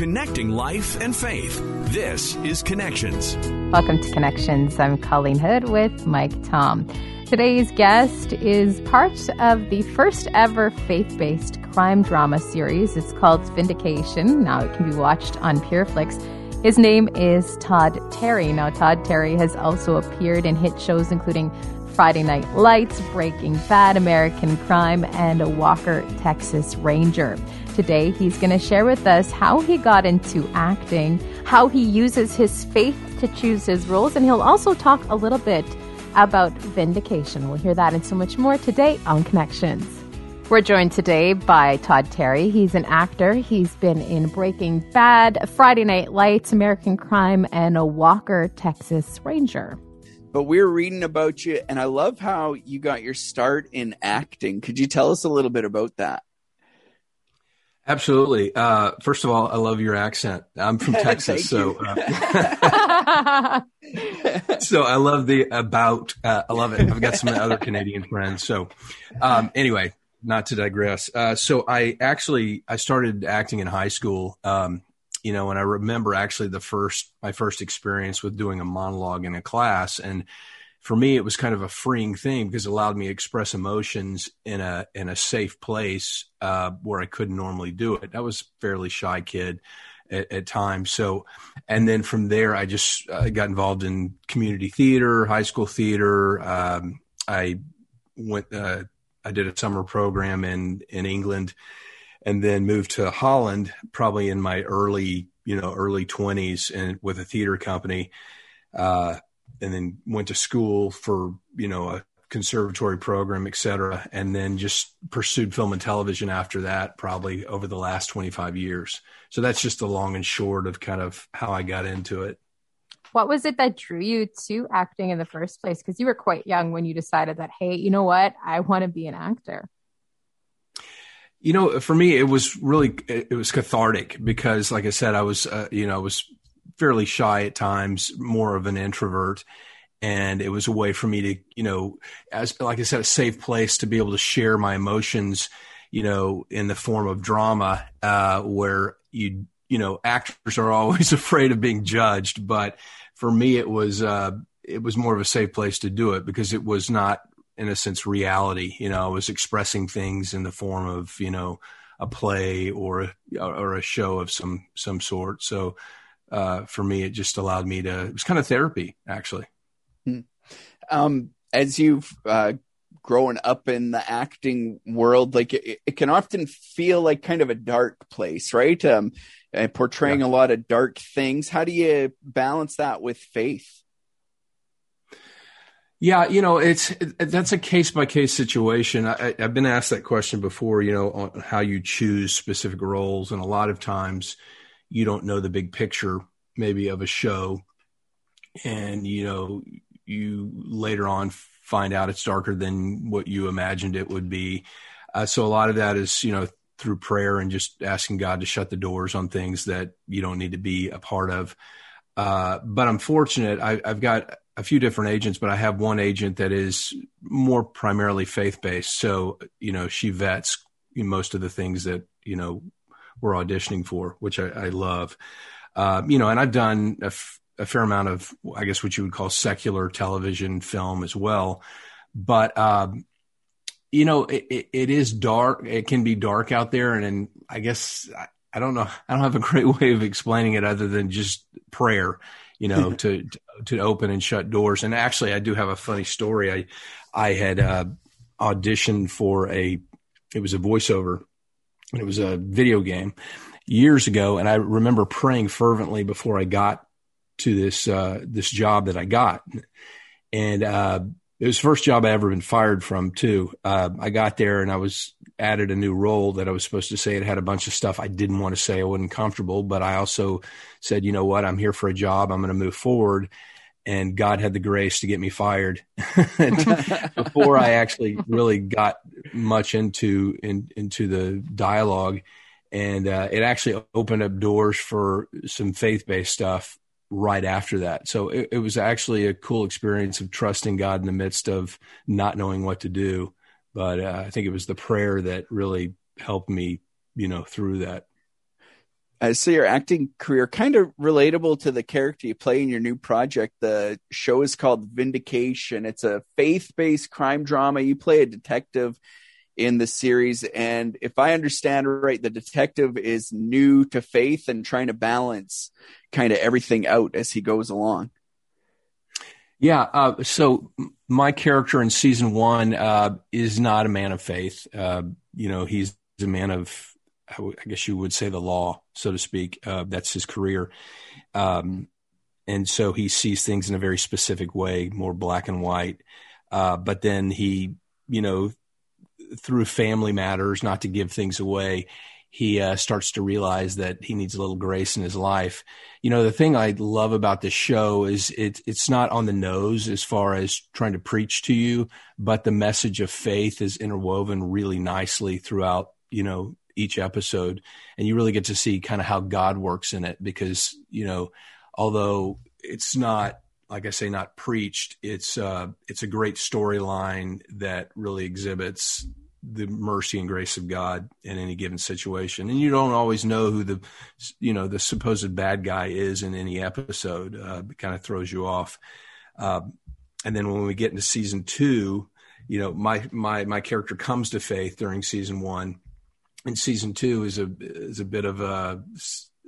connecting life and faith. This is Connections. Welcome to Connections. I'm Colleen Hood with Mike Tom. Today's guest is part of the first ever faith based crime drama series. It's called Vindication. Now it can be watched on Pureflix. His name is Todd Terry. Now, Todd Terry has also appeared in hit shows including Friday Night Lights, Breaking Bad, American Crime, and Walker, Texas Ranger. Today, he's going to share with us how he got into acting, how he uses his faith to choose his roles, and he'll also talk a little bit about vindication. We'll hear that and so much more today on Connections. We're joined today by Todd Terry. He's an actor. He's been in Breaking Bad, Friday Night Lights, American Crime, and a Walker, Texas Ranger. But we are reading about you, and I love how you got your start in acting. Could you tell us a little bit about that? Absolutely. Uh, first of all, I love your accent. I'm from Texas, so uh, so I love the about. Uh, I love it. I've got some other Canadian friends. So um, anyway, not to digress. Uh, so I actually I started acting in high school. Um, you know, and I remember actually the first my first experience with doing a monologue in a class, and for me it was kind of a freeing thing because it allowed me to express emotions in a in a safe place uh, where I couldn't normally do it. I was fairly shy kid at, at times, so and then from there I just uh, got involved in community theater, high school theater. Um, I went. Uh, I did a summer program in in England, and then moved to Holland, probably in my early you know early twenties, and with a theater company, uh, and then went to school for you know a conservatory program, et cetera, and then just pursued film and television after that, probably over the last 25 years. So that's just the long and short of kind of how I got into it. What was it that drew you to acting in the first place? Because you were quite young when you decided that, hey, you know what? I want to be an actor. You know, for me, it was really, it was cathartic because, like I said, I was, uh, you know, I was fairly shy at times, more of an introvert. And it was a way for me to, you know, as, like I said, a safe place to be able to share my emotions, you know, in the form of drama, uh, where you, you know, actors are always afraid of being judged, but for me, it was uh, it was more of a safe place to do it because it was not, in a sense, reality. You know, I was expressing things in the form of you know a play or a, or a show of some some sort. So uh, for me, it just allowed me to. It was kind of therapy, actually. Hmm. Um, as you've uh, grown up in the acting world, like it, it, can often feel like kind of a dark place, right? Um, uh, portraying yeah. a lot of dark things. How do you balance that with faith? Yeah, you know, it's it, that's a case by case situation. I, have been asked that question before. You know, on how you choose specific roles, and a lot of times you don't know the big picture, maybe of a show, and you know, you later on find out it's darker than what you imagined it would be. Uh, so a lot of that is, you know, through prayer and just asking God to shut the doors on things that you don't need to be a part of. Uh, but I'm fortunate. I, have got a few different agents, but I have one agent that is more primarily faith based. So, you know, she vets most of the things that, you know, we're auditioning for, which I, I love. Uh, you know, and I've done a, f- a fair amount of, I guess, what you would call secular television film as well. But, um, you know, it, it is dark. It can be dark out there. And, and I guess I, I, don't know. I don't have a great way of explaining it other than just prayer, you know, to, to, to, open and shut doors. And actually, I do have a funny story. I, I had uh, auditioned for a, it was a voiceover and it was a video game years ago. And I remember praying fervently before I got to this, uh, this job that I got. And, uh, it was the first job I ever been fired from too. Uh, I got there and I was added a new role that I was supposed to say. It had a bunch of stuff I didn't want to say. I wasn't comfortable, but I also said, you know what? I'm here for a job. I'm going to move forward. And God had the grace to get me fired before I actually really got much into in, into the dialogue. And uh, it actually opened up doors for some faith based stuff right after that. So it, it, was actually a cool experience of trusting God in the midst of not knowing what to do. But uh, I think it was the prayer that really helped me, you know, through that. Uh, so your acting career kind of relatable to the character you play in your new project. The show is called Vindication. It's a faith-based crime drama. You play a detective in the series, and if I understand right, the detective is new to faith and trying to balance kind of everything out as he goes along. Yeah. Uh, so my character in season one uh, is not a man of faith. Uh, you know, he's a man of I guess you would say the law, so to speak. Uh, that's his career. Um, and so he sees things in a very specific way, more black and white. Uh, but then he, you know, through family matters, not to give things away, he uh, starts to realize that he needs a little grace in his life. You know, the thing I love about this show is it, it's not on the nose as far as trying to preach to you, but the message of faith is interwoven really nicely throughout, you know, each episode and you really get to see kind of how God works in it because, you know, although it's not like I say, not preached. It's uh, it's a great storyline that really exhibits the mercy and grace of God in any given situation. And you don't always know who the you know the supposed bad guy is in any episode. Uh, it kind of throws you off. Uh, and then when we get into season two, you know, my my my character comes to faith during season one, and season two is a is a bit of a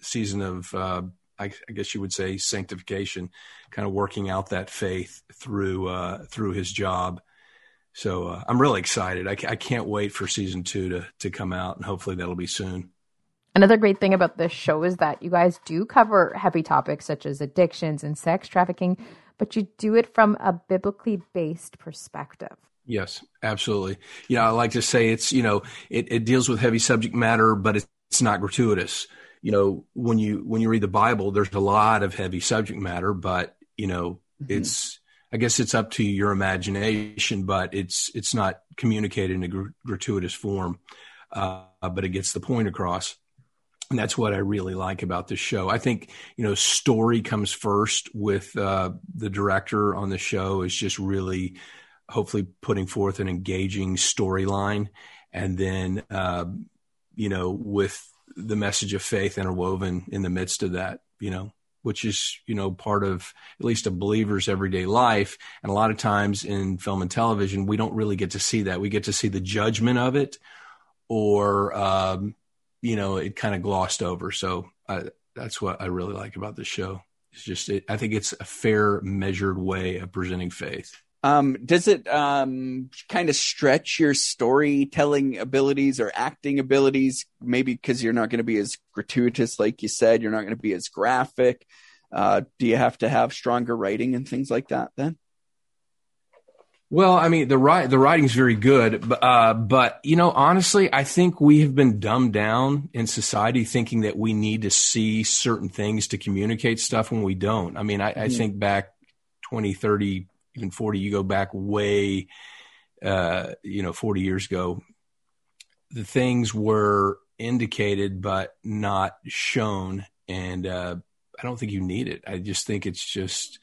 season of uh, I, I, guess you would say sanctification, kind of working out that faith through uh, through his job. So uh, I'm really excited. I, I can't wait for season two to to come out, and hopefully that'll be soon. Another great thing about this show is that you guys do cover heavy topics such as addictions and sex trafficking, but you do it from a biblically based perspective. Yes, absolutely. Yeah, I like to say it's, you know, it, it deals with heavy subject matter, but it's, it's not gratuitous. You know, when you when you read the Bible, there's a lot of heavy subject matter, but you know, mm-hmm. it's I guess it's up to your imagination, but it's it's not communicated in a gr- gratuitous form, uh, but it gets the point across. And that's what I really like about this show. I think you know, story comes first with uh, the director on the show is just really hopefully putting forth an engaging storyline, and then uh, you know with the message of faith interwoven in the midst of that, you know, which is you know part of at least a believer's everyday life. And a lot of times in film and television, we don't really get to see that. We get to see the judgment of it, or um, you know, it kind of glossed over. So I, that's what I really like about the show. It's just, it, I think it's a fair, measured way of presenting faith. Um, does it um, kind of stretch your storytelling abilities or acting abilities? Maybe because you're not going to be as gratuitous, like you said, you're not going to be as graphic. Uh, do you have to have stronger writing and things like that then? Well, I mean, the write the writing's very good, uh, but you know, honestly, I think we have been dumbed down in society, thinking that we need to see certain things to communicate stuff when we don't. I mean, I, mm-hmm. I think back 20, 30 even 40, you go back way, uh, you know, 40 years ago, the things were indicated but not shown. And uh, I don't think you need it. I just think it's just,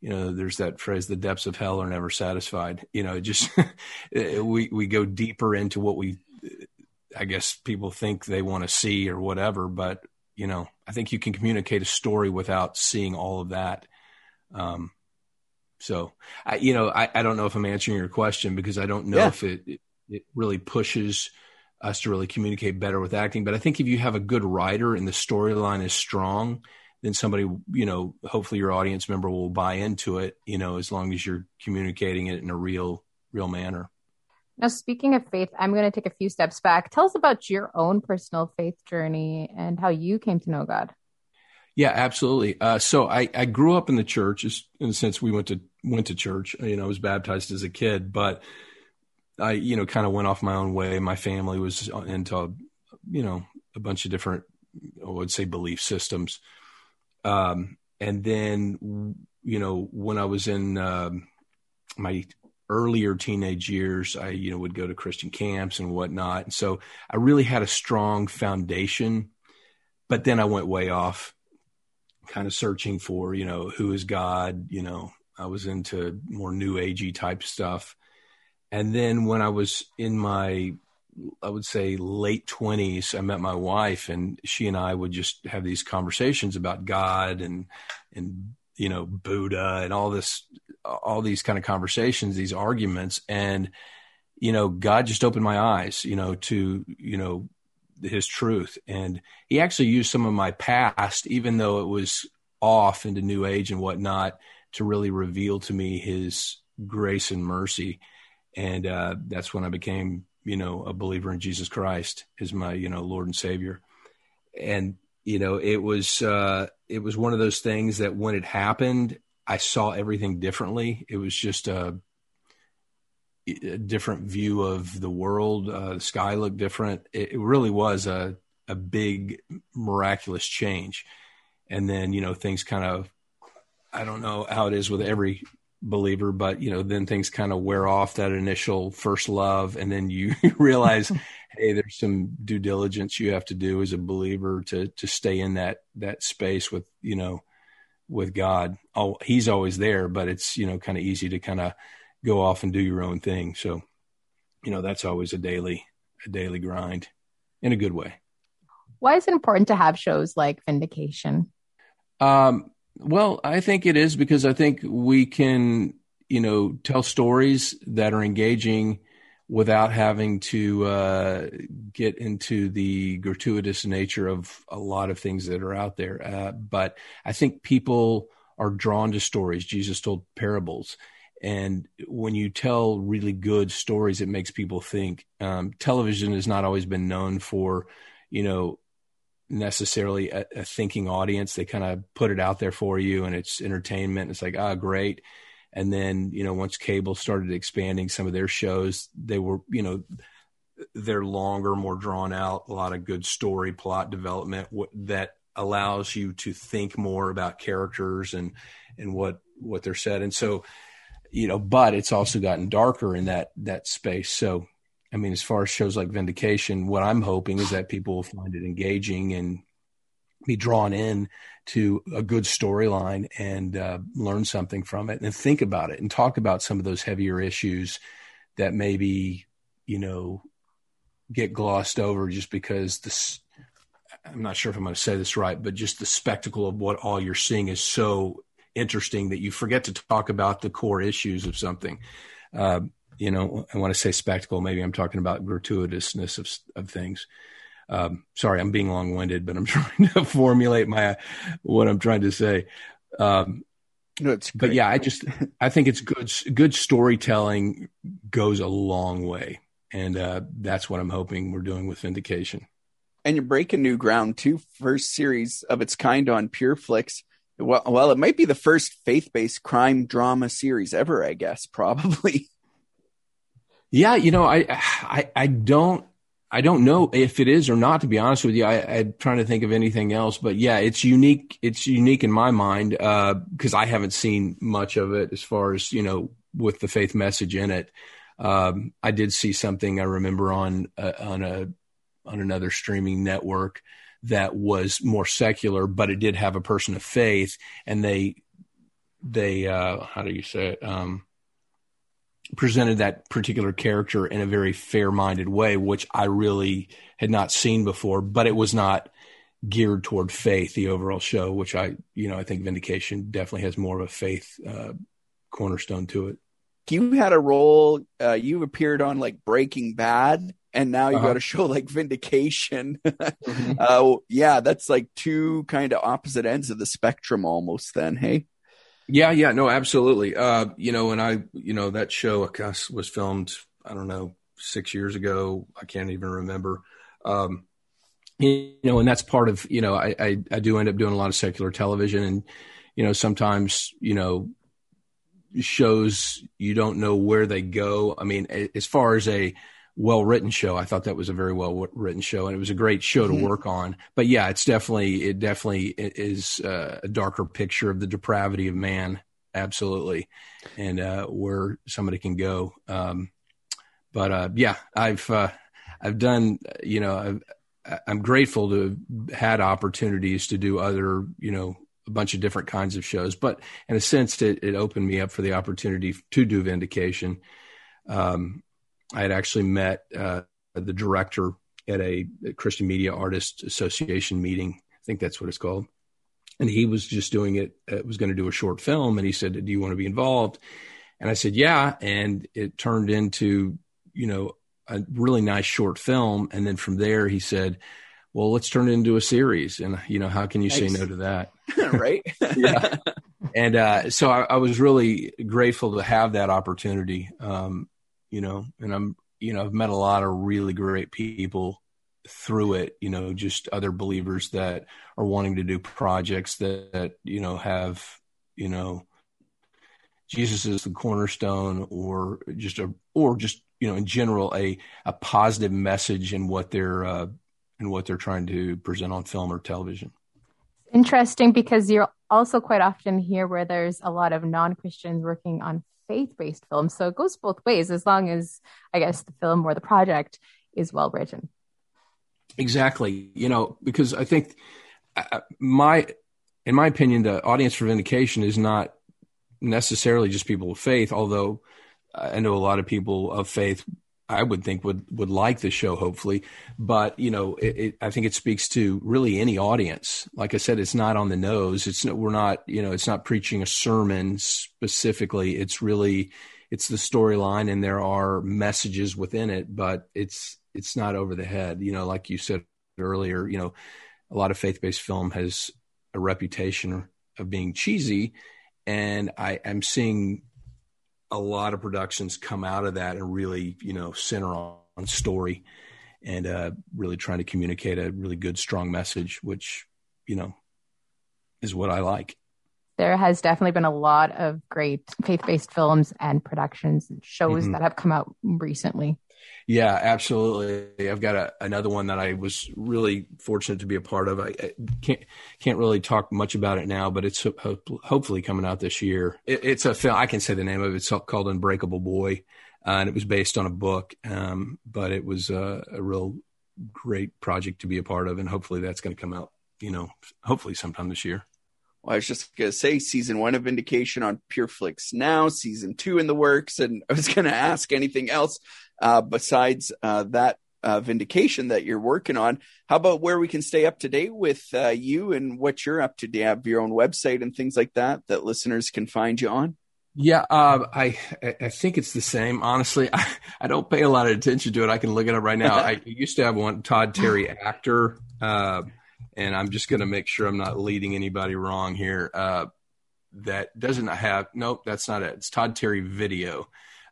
you know, there's that phrase, the depths of hell are never satisfied. You know, just we, we go deeper into what we, I guess people think they want to see or whatever. But, you know, I think you can communicate a story without seeing all of that. Um, so, I, you know, I, I don't know if I'm answering your question because I don't know yeah. if it, it, it really pushes us to really communicate better with acting. But I think if you have a good writer and the storyline is strong, then somebody, you know, hopefully your audience member will buy into it, you know, as long as you're communicating it in a real, real manner. Now, speaking of faith, I'm going to take a few steps back. Tell us about your own personal faith journey and how you came to know God. Yeah, absolutely. Uh, so I, I grew up in the church, in a sense, we went to went to church. You know, I was baptized as a kid, but I, you know, kind of went off my own way. My family was into, you know, a bunch of different, I would say, belief systems. Um, and then, you know, when I was in um, my earlier teenage years, I, you know, would go to Christian camps and whatnot. And so I really had a strong foundation. But then I went way off kind of searching for, you know, who is God? You know, I was into more new agey type stuff. And then when I was in my I would say late twenties, I met my wife, and she and I would just have these conversations about God and and you know Buddha and all this, all these kind of conversations, these arguments, and you know, God just opened my eyes, you know, to you know his truth. And he actually used some of my past, even though it was off into new age and whatnot, to really reveal to me his grace and mercy. And uh, that's when I became, you know, a believer in Jesus Christ as my, you know, Lord and Savior. And, you know, it was, uh, it was one of those things that when it happened, I saw everything differently. It was just a, a different view of the world. Uh, the sky looked different. It, it, really was a a big miraculous change. And then you know things kind of I don't know how it is with every believer, but you know then things kind of wear off that initial first love, and then you realize. hey, there's some due diligence you have to do as a believer to to stay in that that space with you know with God. Oh, He's always there, but it's you know kind of easy to kind of go off and do your own thing. So, you know, that's always a daily, a daily grind in a good way. Why is it important to have shows like Vindication? Um, well, I think it is because I think we can, you know, tell stories that are engaging without having to uh, get into the gratuitous nature of a lot of things that are out there. Uh, but I think people are drawn to stories. Jesus told parables and when you tell really good stories, it makes people think. Um, television has not always been known for, you know, necessarily a, a thinking audience. They kind of put it out there for you and it's entertainment. It's like, ah, oh, great. And then, you know, once cable started expanding some of their shows, they were, you know, they're longer, more drawn out, a lot of good story plot development that allows you to think more about characters and, and what, what they're said. And so, you know, but it's also gotten darker in that that space. So, I mean, as far as shows like Vindication, what I'm hoping is that people will find it engaging and be drawn in to a good storyline and uh, learn something from it and think about it and talk about some of those heavier issues that maybe you know get glossed over just because this I'm not sure if I'm going to say this right, but just the spectacle of what all you're seeing is so interesting that you forget to talk about the core issues of something. Uh, you know, I want to say spectacle. Maybe I'm talking about gratuitousness of, of things. Um, sorry, I'm being long winded, but I'm trying to formulate my what I'm trying to say. Um, no, but yeah, I just I think it's good. Good storytelling goes a long way, and uh, that's what I'm hoping we're doing with Vindication. And you're breaking new ground too. First series of its kind on PureFlix well, well, it might be the first faith-based crime drama series ever. I guess probably. Yeah, you know, I, I, I don't, I don't know if it is or not. To be honest with you, I, I'm trying to think of anything else. But yeah, it's unique. It's unique in my mind uh, because uh, I haven't seen much of it as far as you know with the faith message in it. Um, I did see something I remember on uh, on a on another streaming network that was more secular, but it did have a person of faith, and they they uh, how do you say it? Um, presented that particular character in a very fair-minded way, which I really had not seen before. But it was not geared toward faith. The overall show, which I you know I think Vindication definitely has more of a faith uh, cornerstone to it. You had a role. Uh, you appeared on like Breaking Bad and now you uh-huh. got a show like Vindication. mm-hmm. uh, yeah, that's like two kind of opposite ends of the spectrum almost. Then, hey. Yeah, yeah, no, absolutely. Uh, you know, and I, you know, that show was filmed. I don't know, six years ago. I can't even remember. Um, you know, and that's part of you know, I, I I do end up doing a lot of secular television, and you know, sometimes you know shows you don't know where they go. I mean, as far as a well written show. I thought that was a very well written show, and it was a great show to mm-hmm. work on. But yeah, it's definitely it definitely is uh, a darker picture of the depravity of man, absolutely, and uh, where somebody can go. Um, but uh, yeah, I've uh, I've done you know I've, I'm grateful to have had opportunities to do other you know a bunch of different kinds of shows, but in a sense, it, it opened me up for the opportunity to do vindication. Um, I had actually met uh, the director at a, Christian Media Artist Association meeting. I think that's what it's called. And he was just doing it, uh, was going to do a short film. And he said, Do you want to be involved? And I said, Yeah. And it turned into, you know, a really nice short film. And then from there, he said, Well, let's turn it into a series. And, you know, how can you nice. say no to that? right. yeah. And uh, so I, I, was really grateful to have that opportunity. Um, you know, and I'm, you know, I've met a lot of really great people through it, you know, just other believers that are wanting to do projects that, that you know, have, you know, Jesus is the cornerstone or just a, or just, you know, in general, a, a positive message in what they're, uh, in what they're trying to present on film or television. Interesting because you're also quite often here where there's a lot of non-Christians working on faith-based films. So it goes both ways as long as I guess the film or the project is well written. Exactly. You know, because I think uh, my, in my opinion, the audience for Vindication is not necessarily just people of faith, although I know a lot of people of faith I would think would would like the show, hopefully. But you know, it, it, I think it speaks to really any audience. Like I said, it's not on the nose. It's we're not you know, it's not preaching a sermon specifically. It's really it's the storyline, and there are messages within it, but it's it's not over the head. You know, like you said earlier, you know, a lot of faith based film has a reputation of being cheesy, and I am seeing a lot of productions come out of that and really, you know, center on, on story and uh, really trying to communicate a really good, strong message, which, you know, is what I like. There has definitely been a lot of great faith based films and productions and shows mm-hmm. that have come out recently. Yeah, absolutely. I've got a, another one that I was really fortunate to be a part of. I, I can't can't really talk much about it now, but it's ho- hopefully coming out this year. It, it's a film. I can say the name of it. It's called Unbreakable Boy, uh, and it was based on a book. Um, but it was a, a real great project to be a part of, and hopefully that's going to come out. You know, hopefully sometime this year. Well, I was just gonna say season one of Vindication on PureFlix now, season two in the works, and I was gonna ask anything else uh, besides uh, that uh, vindication that you're working on. How about where we can stay up to date with uh, you and what you're up to? Do you have your own website and things like that that listeners can find you on? Yeah, uh, I I think it's the same. Honestly, I, I don't pay a lot of attention to it. I can look it up right now. I used to have one, Todd Terry Actor, uh, and I'm just going to make sure I'm not leading anybody wrong here. Uh, that doesn't have nope, that's not it. It's Todd Terry Video.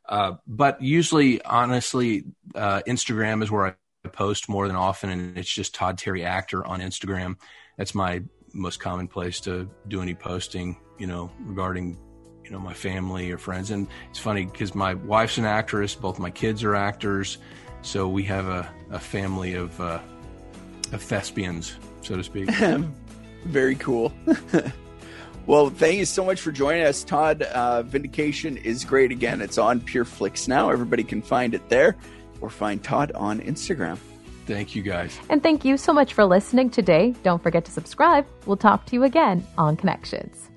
Uh, but usually, honestly, uh, Instagram is where I post more than often, and it's just Todd Terry Actor on Instagram. That's my most common place to do any posting, you know, regarding you know my family or friends. And it's funny because my wife's an actress, both my kids are actors, so we have a, a family of uh, of thespians, so to speak. Very cool. Well, thank you so much for joining us, Todd. Uh, Vindication is great. Again, it's on PureFlix now. Everybody can find it there or find Todd on Instagram. Thank you, guys. And thank you so much for listening today. Don't forget to subscribe. We'll talk to you again on Connections.